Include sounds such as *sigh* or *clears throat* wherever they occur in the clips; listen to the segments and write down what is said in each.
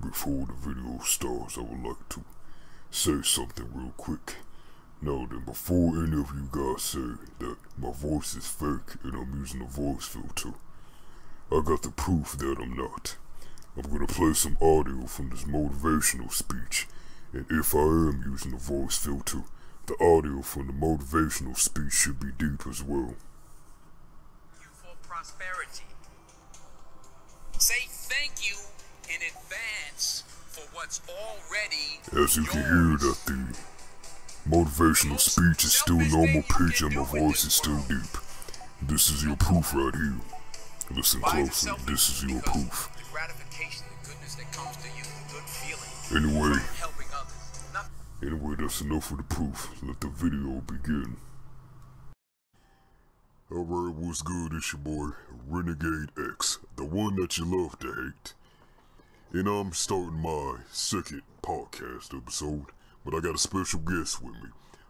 Before the video starts, I would like to say something real quick. Now then, before any of you guys say that my voice is fake and I'm using a voice filter, I got the proof that I'm not. I'm gonna play some audio from this motivational speech, and if I am using a voice filter, the audio from the motivational speech should be deep as well. you for prosperity. Say thank you in advance for what's already As you can hear that the motivational speech is still normal pitch and my voice is still deep. This is your proof right here. Listen closely, this is your proof. The gratification, the goodness that comes to you, the good feeling Anyway, from helping others. Not anyway, that's enough for the proof. Let the video begin. Alright, what's good? It's your boy, Renegade X, the one that you love to hate. And I'm starting my second podcast episode, but I got a special guest with me.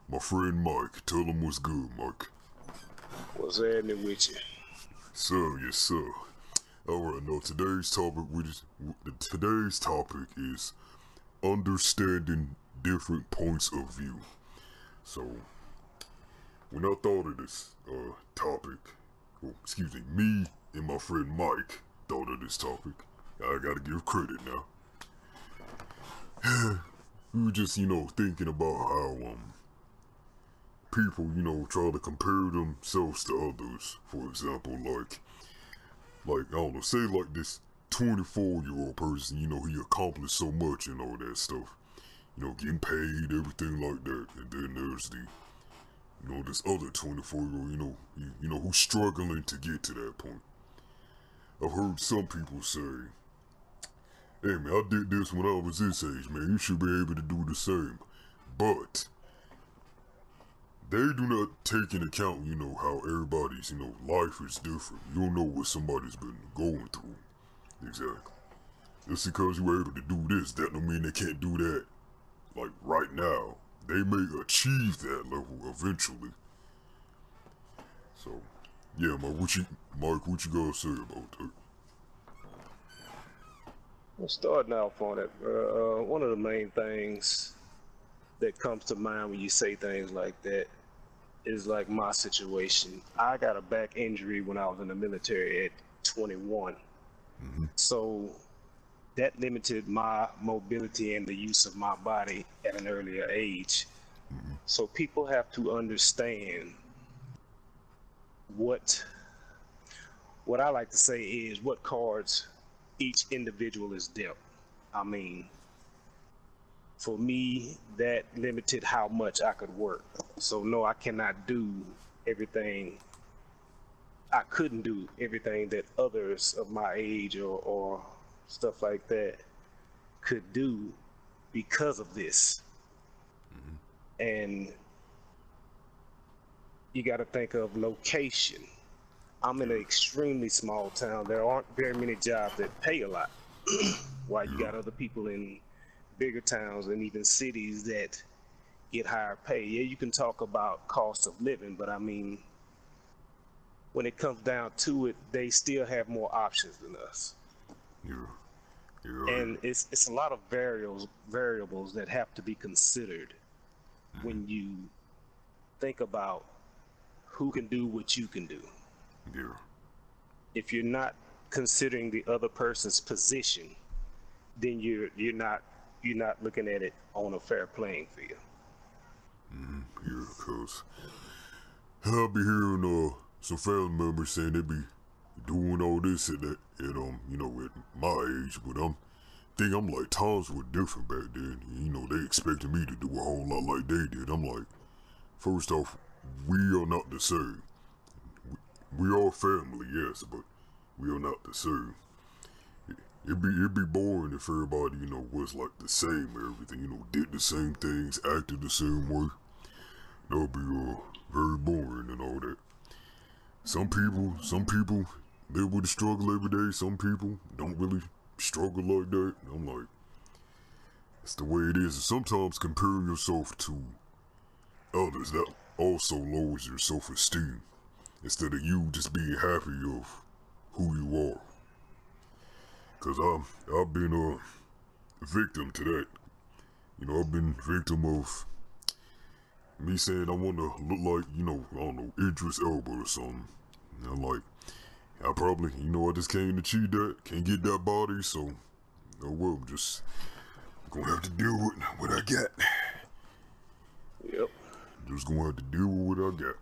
My friend Mike. Tell him what's good, Mike. What's happening with you? Sir, yes, sir. Alright, now today's topic with today's topic is understanding different points of view. So, when I thought of this uh, topic, well, excuse me, me and my friend Mike thought of this topic. I gotta give credit now. *sighs* we were just, you know, thinking about how um people, you know, try to compare themselves to others. For example, like, like I don't know, say like this 24 year old person, you know, he accomplished so much and all that stuff. You know, getting paid, everything like that. And then there's the, you know, this other 24 year old, you know, you, you know, who's struggling to get to that point. I've heard some people say, hey man, I did this when I was this age, man. You should be able to do the same. But they do not take into account, you know, how everybody's, you know, life is different. You don't know what somebody's been going through. Exactly. Just because you were able to do this, that don't mean they can't do that, like, right now. They may achieve that level eventually. So, yeah, Mike, what you, Mike, what you gotta say about that? Well, starting off on it, uh, uh, one of the main things that comes to mind when you say things like that is like my situation. I got a back injury when I was in the military at 21. So that limited my mobility and the use of my body at an earlier age. So people have to understand what what I like to say is what cards each individual is dealt. I mean, for me, that limited how much I could work. So no, I cannot do everything. I couldn't do everything that others of my age or, or stuff like that could do because of this. Mm-hmm. And you got to think of location. I'm in an extremely small town. There aren't very many jobs that pay a lot. *clears throat* While you got other people in bigger towns and even cities that get higher pay. Yeah, you can talk about cost of living, but I mean, when it comes down to it, they still have more options than us. Yeah. Yeah. right. And it's it's a lot of variables variables that have to be considered mm-hmm. when you think about who can do what you can do. Yeah. if you're not considering the other person's position, then you're you're not you're not looking at it on a fair playing field. Yeah, cause I'll be hearing uh some family members saying they be doing all this and that at um you know at my age, but I'm think I'm like times were different back then. You know they expected me to do a whole lot like they did. I'm like, first off, we are not the same. We, are family, yes, but we are not the same. It- It'd be it'd be boring if everybody you know was like the same. Everything you know did the same things, acted the same way that would be uh, very boring and all that. Some people, some people they would struggle every day. Some people don't really struggle like that. I'm like, it's the way it is. Sometimes comparing yourself to others that also lowers your self-esteem instead of you just being happy of who you are. Cause I'm, I've been a victim to that. You know, I've been victim of me saying I want to look like, you know, I don't know, Idris Elba or something. And I'm like, I probably, you know, I just can't achieve that, can't get that body, so, no well, just gonna have to deal with what I got. Yep. Just gonna have to deal with what I got.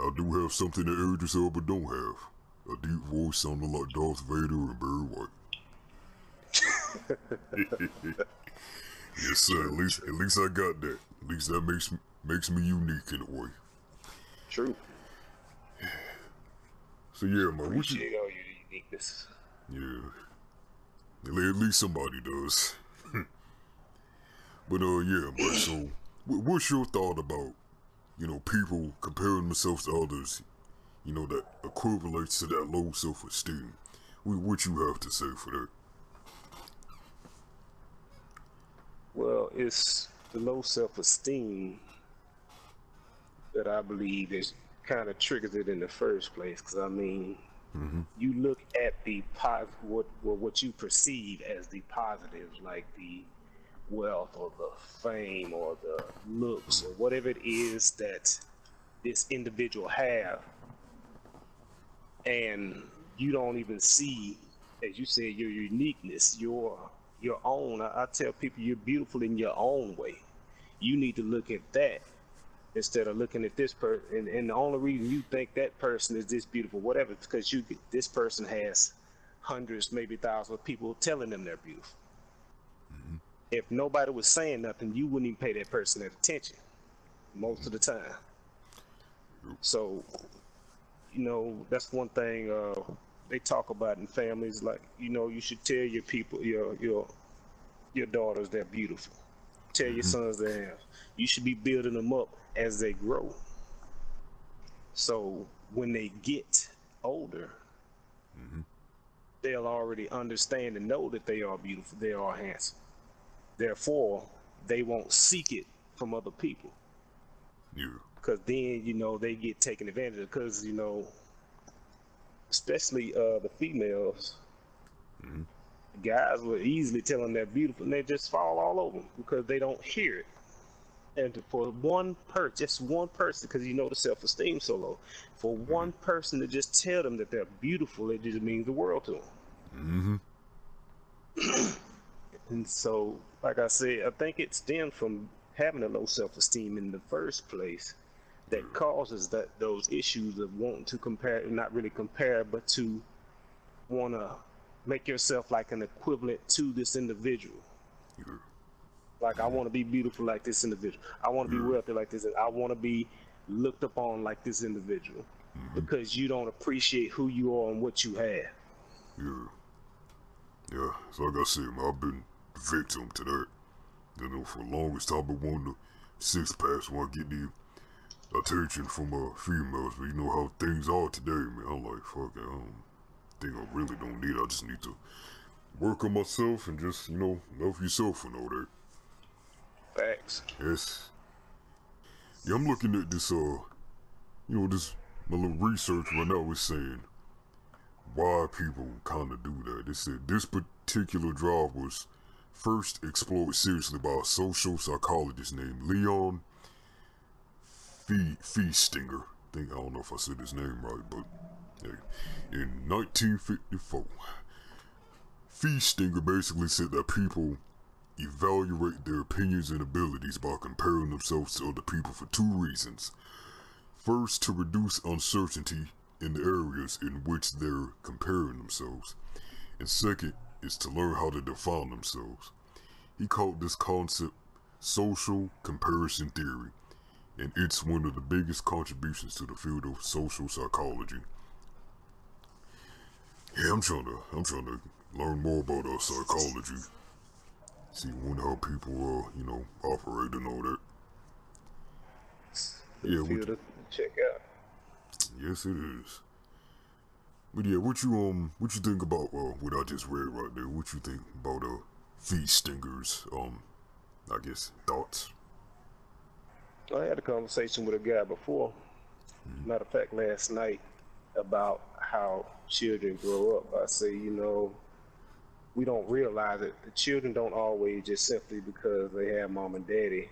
I do have something to that Idris Elba don't have. A deep voice sounding like Darth Vader and Barry White. yes, sir. At least, at least I got that. At least that makes makes me unique in a way. True. So yeah, man. You, Appreciate all your uniqueness. yeah. At least somebody does. *laughs* but uh, yeah, man. So, what's your thought about, you know, people comparing themselves to others? You know that equivalates to that low self-esteem. What, what you have to say for that? Well, it's the low self-esteem that I believe is kind of triggers it in the first place. Because I mean, mm-hmm. you look at the pos- what what you perceive as the positives, like the wealth or the fame or the looks or whatever it is that this individual have, and you don't even see, as you said, your uniqueness, your your own. I, I tell people you're beautiful in your own way. You need to look at that instead of looking at this person. And, and the only reason you think that person is this beautiful, whatever, because you this person has hundreds, maybe thousands of people telling them they're beautiful. Mm-hmm. If nobody was saying nothing, you wouldn't even pay that person that attention most of the time. So, you know, that's one thing uh, they talk about in families. Like, you know, you should tell your people, your your your daughters they're beautiful. Tell your sons they have. You should be building them up as they grow. So when they get older, they'll already understand and know that they are beautiful, they are handsome. Therefore, they won't seek it from other people Yeah. because then you know they get taken advantage of because you know especially uh the females Mm. guys will easily tell them they're beautiful and they just fall all over them because they don't hear it and for one per just one person because you know the self-esteem so low for one person to just tell them that they're beautiful it just means the world to them Mm-hmm. *clears throat* and so like i said i think it stems from having a low self-esteem in the first place that mm. causes that those issues of wanting to compare not really compare but to want to make yourself like an equivalent to this individual. Yeah. like i mm. want to be beautiful like this individual. I want to be wealthy like this i want to be looked upon like this individual because you don't appreciate who you are and what you have. Yeah. Yeah. So like I said, man, I've been victim to that. You know, for the longest time, i've wanted the six packs when I get the attention from uh, females. But you know how things are today, man. I'm like, fuck it, I don't think I really don't need it. I just need to work on myself and just, you know, love yourself and all that. facts Yes. Yeah, I'm looking at this, uh, you know, this, my little research right now is saying why people kind of do that. They said this particular drive was first explored seriously by a social psychologist named Leon Fee Feestinger. I think, I don't know if I said his name right, but hey, in 1954. Feestinger basically said that people evaluate their opinions and abilities by comparing themselves to other people for two reasons. First, to reduce uncertainty in the areas in which they're comparing themselves, and second is to learn how to define themselves. He called this concept social comparison theory, and it's one of the biggest contributions to the field of social psychology. Yeah, I'm trying to I'm trying to learn more about our psychology. See, wonder how people, uh, you know, operate and all that. Yeah, we, check out yes, it is. But yeah, what you um, what you think about uh, what I just read right there? What you think about uh, fee stingers? Um, I guess thoughts. I had a conversation with a guy before. Matter of fact, last night about how children grow up. I say, you know, we don't realize it. The children don't always just simply because they have mom and daddy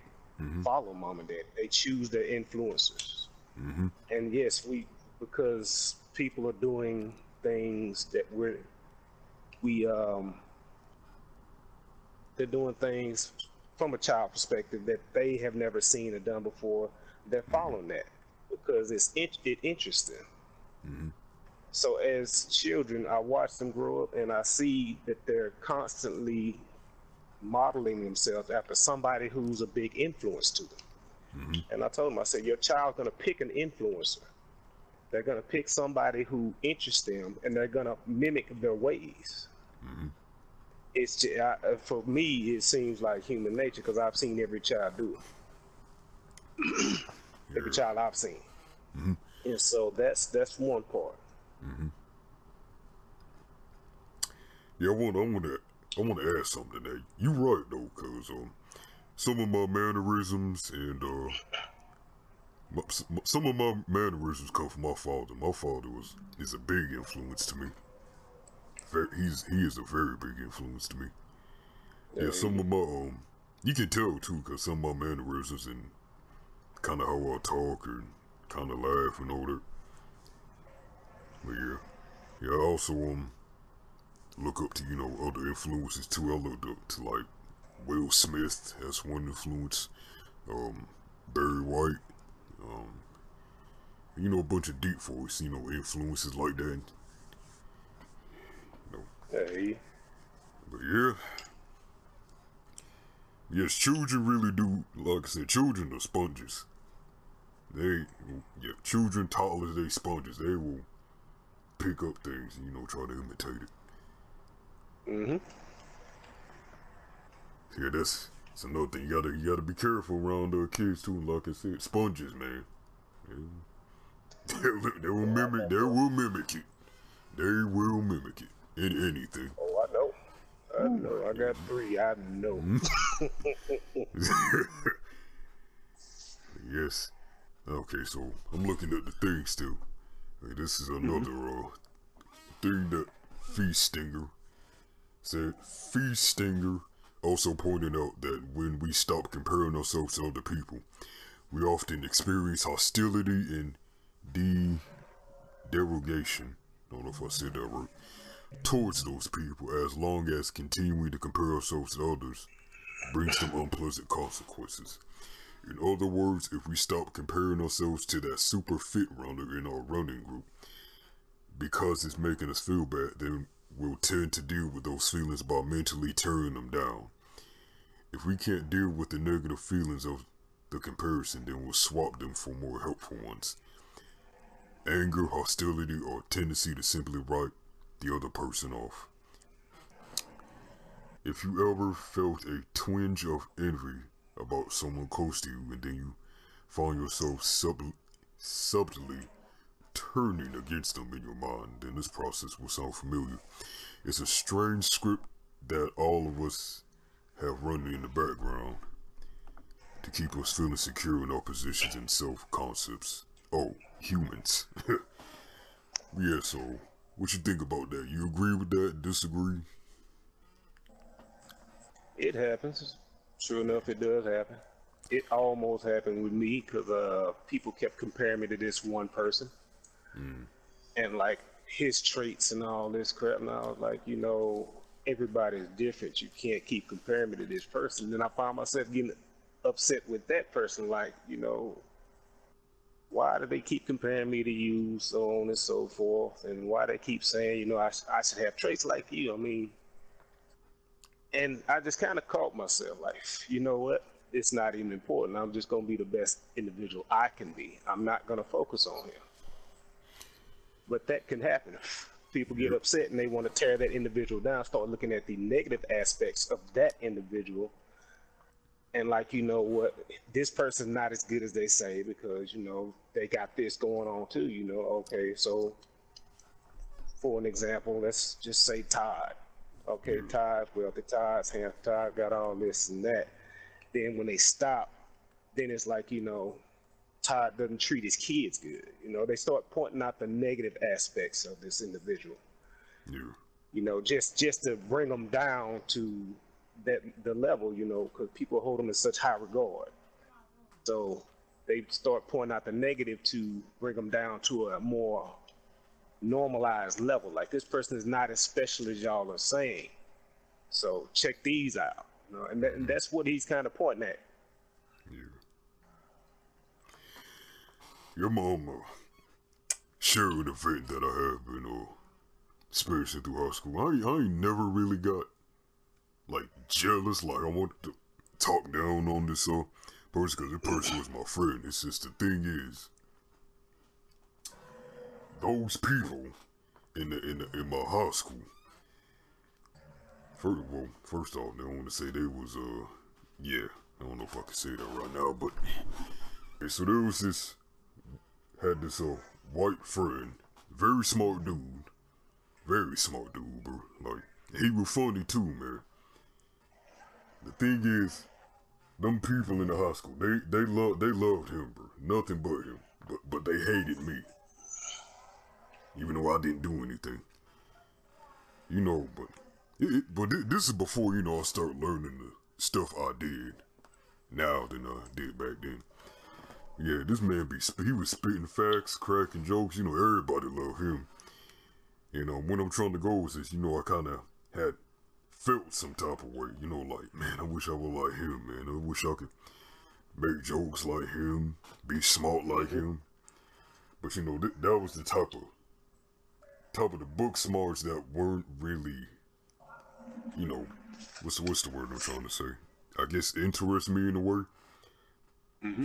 follow mom and daddy. They choose their influencers. And yes, we because people are doing things that we're we um they're doing things from a child perspective that they have never seen or done before. They're following that because it's it, it interests them. So as children, I watch them grow up, and I see that they're constantly modeling themselves after somebody who's a big influence to them. And I told them, I said, your child's gonna pick an influencer. They're gonna pick somebody who interests them, and they're gonna mimic their ways. It's just, I, uh, for me, it seems like human nature because I've seen every child do it. *clears throat* every child I've seen, and so that's that's one part. Yeah, I want, I want to, I want to add something. That you right though, cause um, some of my mannerisms and uh, some of my mannerisms come from my father. My father was is a big influence to me. He's he is a very big influence to me. Yeah, some of my um, you can tell too, cause some of my mannerisms and kind of how I talk and kind of laugh and all that. But yeah, yeah. I also um look up to you know other influences too. I looked up to like Will Smith as one influence, um, Barry White, um, you know a bunch of deep voice, you know influences like that. You know, Hey, but yeah. Yes, children really do, like I said, children are sponges. They, yeah, children, toddlers, they sponges. They will pick up things and, you know, try to imitate it. mm-hmm. Yeah, that's, that's another thing. You gotta, you gotta be careful around uh, kids too. Like I said, sponges, man. Yeah. *laughs* They, will- they will mimic, they will mimic it. They will mimic it in anything. Oh, I know. I know. I got three. I know. *laughs* *laughs* Yes. Okay, so I'm looking at the thing still. Hey, this is another uh thing that Feast Stinger said. Feast Stinger also pointed out that when we stop comparing ourselves to other people, we often experience hostility and de derogation. I don't know if I said that right. Towards those people, as long as continuing to compare ourselves to others brings some unpleasant consequences. In other words, if we stop comparing ourselves to that super fit runner in our running group because it's making us feel bad, then we'll tend to deal with those feelings by mentally tearing them down. If we can't deal with the negative feelings of the comparison, then we'll swap them for more helpful ones. Anger, hostility, or tendency to simply write the other person off. If you ever felt a twinge of envy about someone close to you and then you find yourself sub- subtly turning against them in your mind, then this process will sound familiar. It's a strange script that all of us have running in the background to keep us feeling secure in our positions and self concepts. Oh, humans. *laughs* yeah, so what you think about that? You agree with that? Disagree? It happens. Sure enough, it does happen. It almost happened with me because uh, people kept comparing me to this one person, Mm. and like his traits and all this crap. And I was like, you know, everybody's different. You can't keep comparing me to this person. Then I found myself getting upset with that person. Like, you know, why do they keep comparing me to you, so on and so forth, and why they keep saying, you know, I, I should have traits like you. I mean, and I just kind of caught myself like, you know what? It's not even important. I'm just gonna be the best individual I can be. I'm not gonna focus on him. But that can happen. People get upset and they want to tear that individual down. Start looking at the negative aspects of that individual, and like, you know what? This person's not as good as they say because you know they got this going on too. You know, okay, so for an example, let's just say Todd. Okay, hmm. Todd, well, the Todd's hand, Todd got all this and that. Then when they stop, then it's like, you know, Todd doesn't treat his kids good. You know, they start pointing out the negative aspects of this individual. Yeah. You know, just just to bring them down to that the level, you know, because people hold them in such high regard. So they start pointing out the negative to bring them down to a more normalized level. Like this person is not as special as y'all are saying. So check these out. You know, and, that, and that's what he's kind of pointing at. Yeah. Your mama shared an event that I have been uh, experiencing through high school. I, I ain't never really got like jealous, like I want to talk down on this uh, person because the person was my friend. It's just the thing is, those people in the in the, in my high school. First, well, first off, I want to say they was uh, yeah. I don't know if I can say that right now, but okay, so there was this had this uh white friend, very smart dude, very smart dude, bro. Like he was funny too, man. The thing is, them people in the high school, they they love they loved him, bro. Nothing but him, but but they hated me even though I didn't do anything. You know, but it, but this is before you know I start learning the stuff I did now than I did back then. Yeah, this man be he was spitting facts, cracking jokes. You know, everybody love him. You know, when I'm trying to go is this, you know, I kind of had felt some type of way. You know, like man, I wish I were like him, man. I wish I could make jokes like him, be smart like him. But you know, th- that was the type of top of the book smarts that weren't really, you know, what's what's the word I'm trying to say? I guess interest me in a way. Mm-hmm.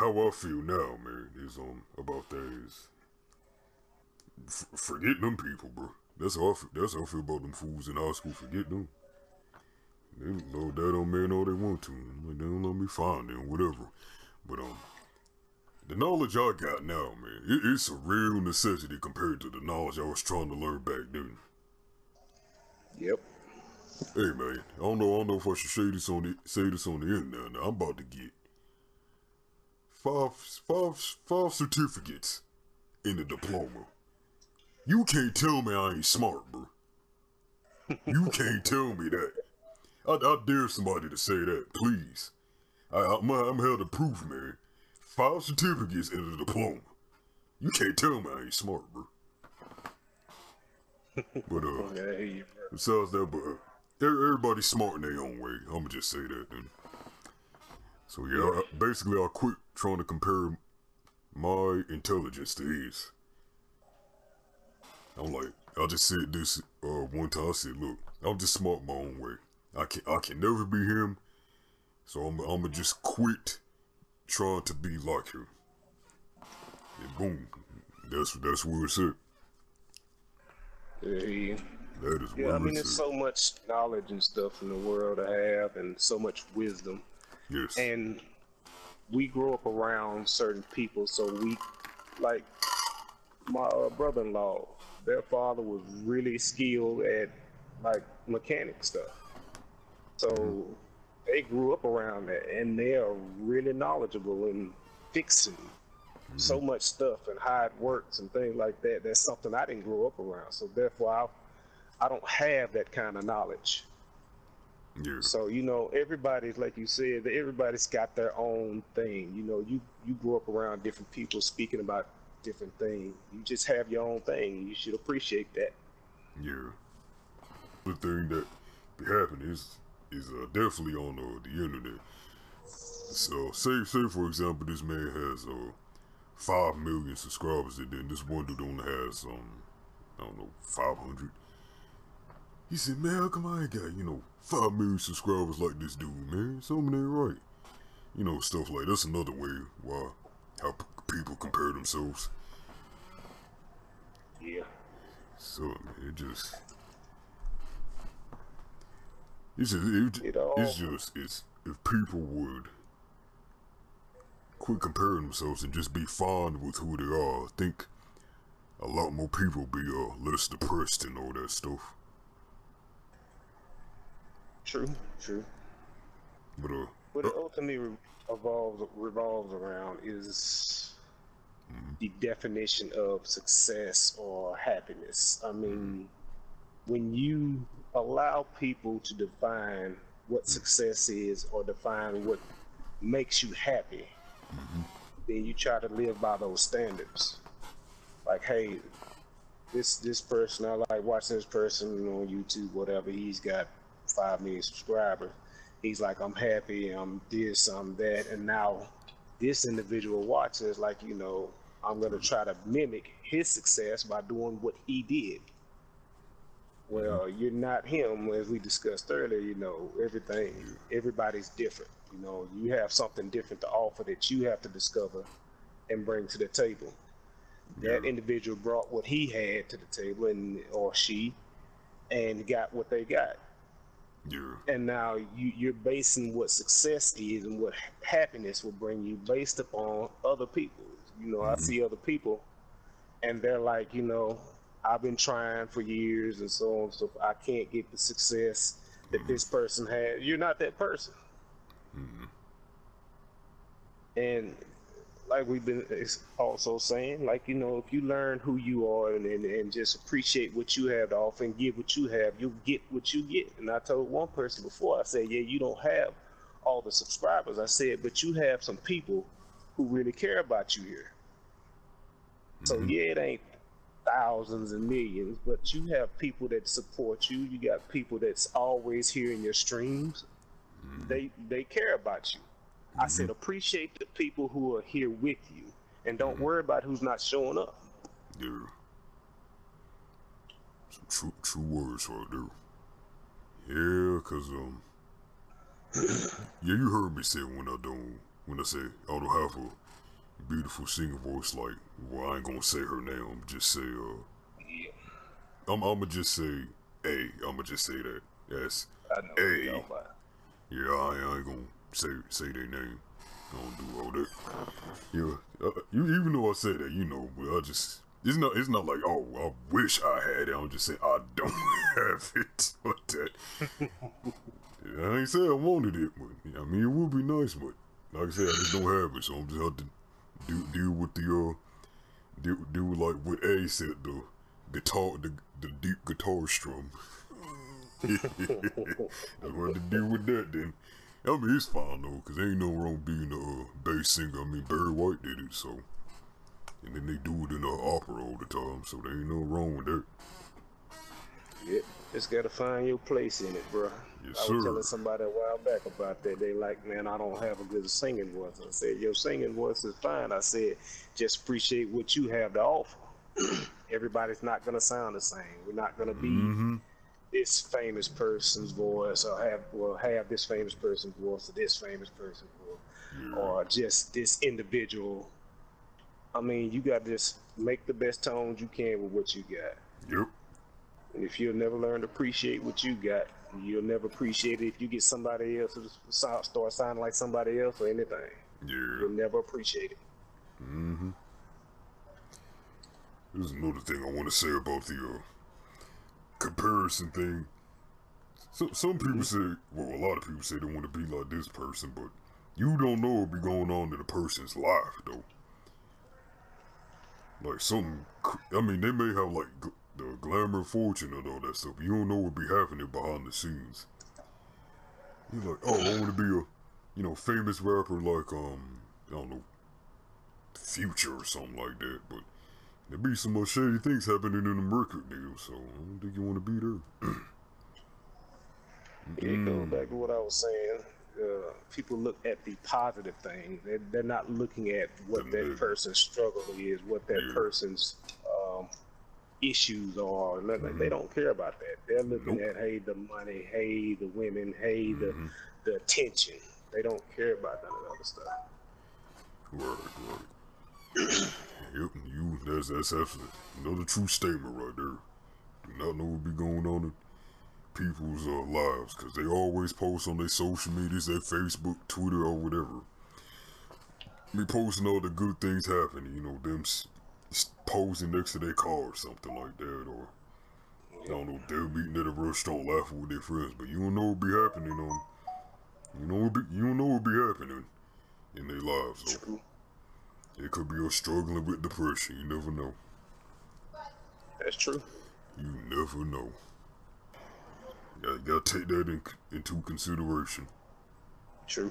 How I feel now, man, is um about that is f- forget them people, bro. That's how I feel, that's how I feel about them fools in high school. Forget them. They load that on man all they want to. Like, they don't let me find them, whatever. But um, the knowledge I got now, man, it, it's a real necessity compared to the knowledge I was trying to learn back then. Yep. Hey man, I don't know, I don't know if I should say this on the say this on the now I'm about to get five five five certificates in the diploma. You can't tell me I ain't smart, bro. You can't tell me that. I, I dare somebody to say that, please. I, I'm, I'm held to proof, man. Five certificates in the diploma. You can't tell me I ain't smart, bro. But uh, *laughs* Yeah, I bro. besides that, but uh, everybody's smart in their own way. I'ma just say that then. So yeah, I, basically I quit trying to compare my intelligence to his. I'm like, I just said this uh, one time. I said, look, I'm just smart my own way. I can I can never be him. So I'm I'ma just quit trying to be like him. And boom, that's that's where it's at. Yeah, I. That is Yeah, I mean, it's there's so much knowledge and stuff in the world to have, and so much wisdom. Yes. And we grew up around certain people, so we, like, my uh, brother-in-law, their father was really skilled at like mechanic stuff. So they grew up around that, and they are really knowledgeable in fixing so much stuff and how it works and things like that. That's something I didn't grow up around, so therefore I, I don't have that kind of knowledge. Yeah. So you know, everybody's like you said, everybody's got their own thing. You know, you you grew up around different people speaking about different things. You just have your own thing. You should appreciate that. Yeah. The thing that be happening is is uh, definitely on uh, the internet. So say say for example this man has uh five million subscribers and then this one dude only has um I don't know five hundred. He said, man, how come I ain't got, you know, five million subscribers like this dude, man? Something ain't right. You know, stuff like that's another way why how p- people compare themselves. Yeah. So man, it just it's just it, It all- it's just it's if people would quit comparing themselves and just be fine with who they are, I think a lot more people be uh, less depressed and all that stuff. True. True. But uh, What it ultimately re- revolves revolves around is mm-hmm. the definition of success or happiness. I mean, mm-hmm. when you allow people to define what mm-hmm. success is or define what makes you happy, then you try to live by those standards. Like, hey, this this person I like watching this person on YouTube, whatever. He's got five million subscribers. He's like, I'm happy, I'm this, I'm that, and now this individual watches like, you know, I'm gonna try to mimic his success by doing what he did. Well, you're not him, as we discussed earlier. You know, everything, everybody's different. You know, you have something different to offer that you have to discover and bring to the table. That individual brought what he had to the table, and or she, and got what they got. Yeah. And now you, you're basing what success is and what happiness will bring you based upon other people. You know, I mm-hmm. see other people, and they're like, you know, I've been trying for years and so on, so I can't get the success that this mm-hmm. person had. You're not that person. Mm-hmm. And like we've been also saying, like you know, if you learn who you are and, and, and just appreciate what you have to offer and give what you have, you'll get what you get. And I told one person before, I said, yeah, you don't have all the subscribers. I said, but you have some people who really care about you here. So mm-hmm. yeah, it ain't thousands and millions, but you have people that support you. You got people that's always hearing your streams. Mm-hmm. They they care about you. I said appreciate the people who are here with you, and don't worry about who's not showing up. Yeah. Some true true words right there. Yeah, cause um *coughs* Yeah, you heard me say when I don't when I say I don't have a beautiful singing voice like well I ain't gonna say her name, I'm just say uh yeah. I'm I'ma just say A, I'ma just say that. Yes. I know what Hey. you're talking about. Yeah, I, I ain't gonna say say their name. I don't do all that. Yeah, uh, you, even though I said that, you know, but I just it's not it's not like oh I wish I had it. I'm just saying I don't *laughs* have it *laughs* like that. I ain't say I wanted it, but I mean it would be nice, but like I said, I just don't have it, so I'm just have to do deal with the uh deal, deal like what A said the guitar the the deep guitar strum. *laughs* I'm going to deal with that then. I mean, it's fine though, cause ain't no wrong being a uh, bass singer. I mean, Barry White did it, so. And then they do it in the opera all the time, so there ain't no wrong with that. Yep. Just gotta find your place in it, bro. Yes, I was sir. telling somebody a while back about that. They like, man, I don't have a good singing voice. I said, your singing voice is fine. I said, just appreciate what you have to offer. *clears throat* Everybody's not gonna sound the same. We're not gonna be Mm-hmm. This famous person's voice, or have well have this famous person's voice, or this famous person's voice, or just this individual. I mean, you got to just make the best tones you can with what you got. Yep. And if you'll never learn to appreciate what you got, you'll never appreciate it if you get somebody else to start sounding like somebody else or anything. Yeah. You'll never appreciate it. Mm-hmm. There's another thing I want to say about the uh, comparison thing. So, some people say, well, a lot of people say they want to be like this person, but you don't know what be going on in a person's life, though. Like something, I mean, they may have like the glamour, fortune, and all that stuff. You don't know what be happening behind the scenes. You're like, oh, I want to be a, you know, famous rapper like um, I don't know, Future or something like that. But there be some more shady things happening in the record deal, so I don't think you want to be there. *clears throat* It goes back to what I was saying. Uh, people look at the positive thing. They're, they're not looking at what The that negative. person's struggle is, what that Yeah. person's um, issues are. Like, They don't care about that. They're looking Mm-hmm. Nope. at hey the money, hey the women, hey Mm-hmm. the the attention. They don't care about none of that other stuff. Right, right. Yep, you. That's that's absolutely another true statement right there. Do not know what be going on in people's uh, lives because they always post on their social medias, their Facebook, Twitter, or whatever. Me posting all the good things happening, you know, them posing next to their car or something like that, or I don't know, they're meeting at a restaurant laughing with their friends, but you don't know what be happening on. You know be, you don't know what be happening in their lives. Though. It could be you're struggling with depression. You never know. That's true. You never know. You gotta take that in, into consideration. True.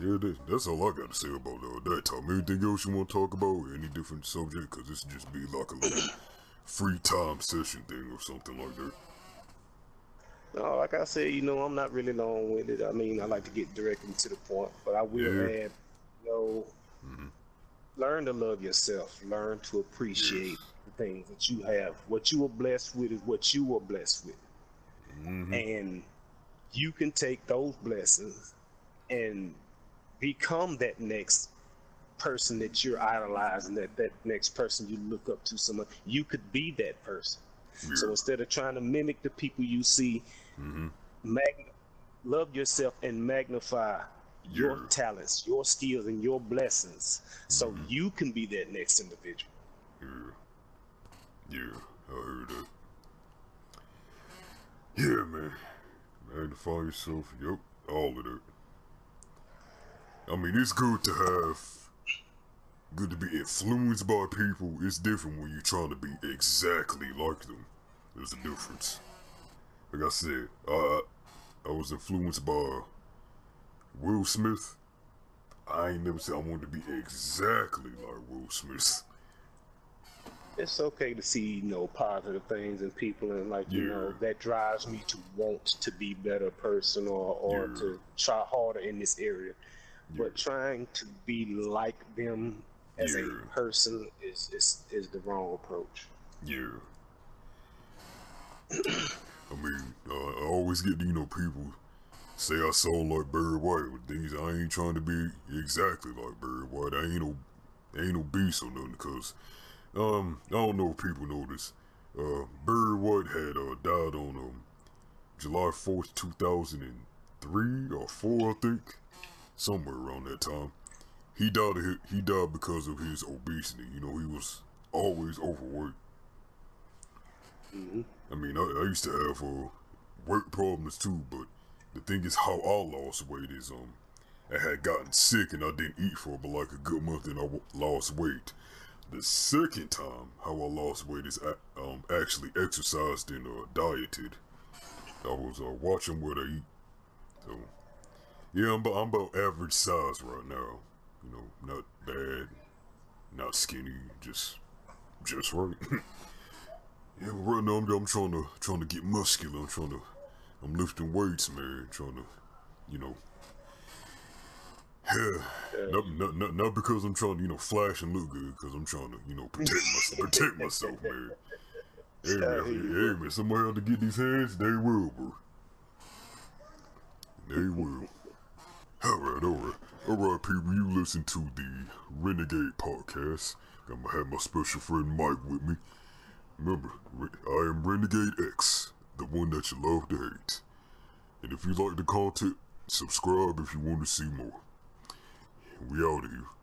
Yeah, that, that's all I got to say about uh, that. Tom, anything else you want to talk about? Any different subject? Because this just be like a little *clears throat* free time session thing or something like that. No, like I said, you know, I'm not really long with it. I mean, I like to get directly to the point, but I will Yeah. add, you know, learn to love yourself. Learn to appreciate the things that you have. What you were blessed with is what you were blessed with, Mm-hmm. and you can take those blessings and become that next person that you're idolizing. That that next person you look up to so much. You could be that person. So instead of trying to mimic the people you see, Mm-hmm. mag- love yourself and magnify your Yeah. talents, your skills, and your blessings, so Mm-hmm. you can be that next individual. Yeah. Yeah, I heard that. Yeah, man. Magnify yourself. Yep, all of that. I mean, it's good to have, good to be influenced by people. It's different when you're trying to be exactly like them. There's a difference. Like I said, I, I was influenced by Will Smith. I ain't never said I wanted to be exactly like Will Smith. It's okay to see, you know, positive things in people, and like you know, that drives me to want to be better person or or Yeah. to try harder in this area. Yeah. But trying to be like them as Yeah. a person is is is the wrong approach. Yeah. *clears throat* I mean, uh, I always get, you know, people say I sound like Barry White. with these. I ain't trying to be exactly like Barry White. I ain't no, ain't no beast or nothing. Cause, um, I don't know if people know this. Uh, Barry White had uh, died on um, July fourth, two thousand and three or four, I think, somewhere around that time. He died. He died because of his obesity. You know, he was always overweight. Mhm. I mean, I, I used to have uh, weight problems too, but the thing is, how I lost weight is um, I had gotten sick and I didn't eat for about like a good month and I lost weight. The second time how I lost weight is I um actually exercised and uh, dieted. I was uh, watching what I eat. So yeah, I'm about, I'm about average size right now. You know, not bad, not skinny, just just right. *laughs* Yeah, but right now I'm, I'm trying to trying to get muscular. I'm trying to, I'm lifting weights, man. Trying to, you know, yeah, not, not, not, not because I'm trying to, you know, flash and look good. Because I'm trying to, you know, protect myself, *laughs* protect myself, man. Hey man, hey, man, somebody have to get these hands. They will, bro. They will. All right, all right, all right, people. You listen to the Renegade podcast. I'm gonna have my special friend Mike with me. Remember, I am Renegade X, the one that you love to hate. And if you like the content, subscribe if you want to see more. We out of here.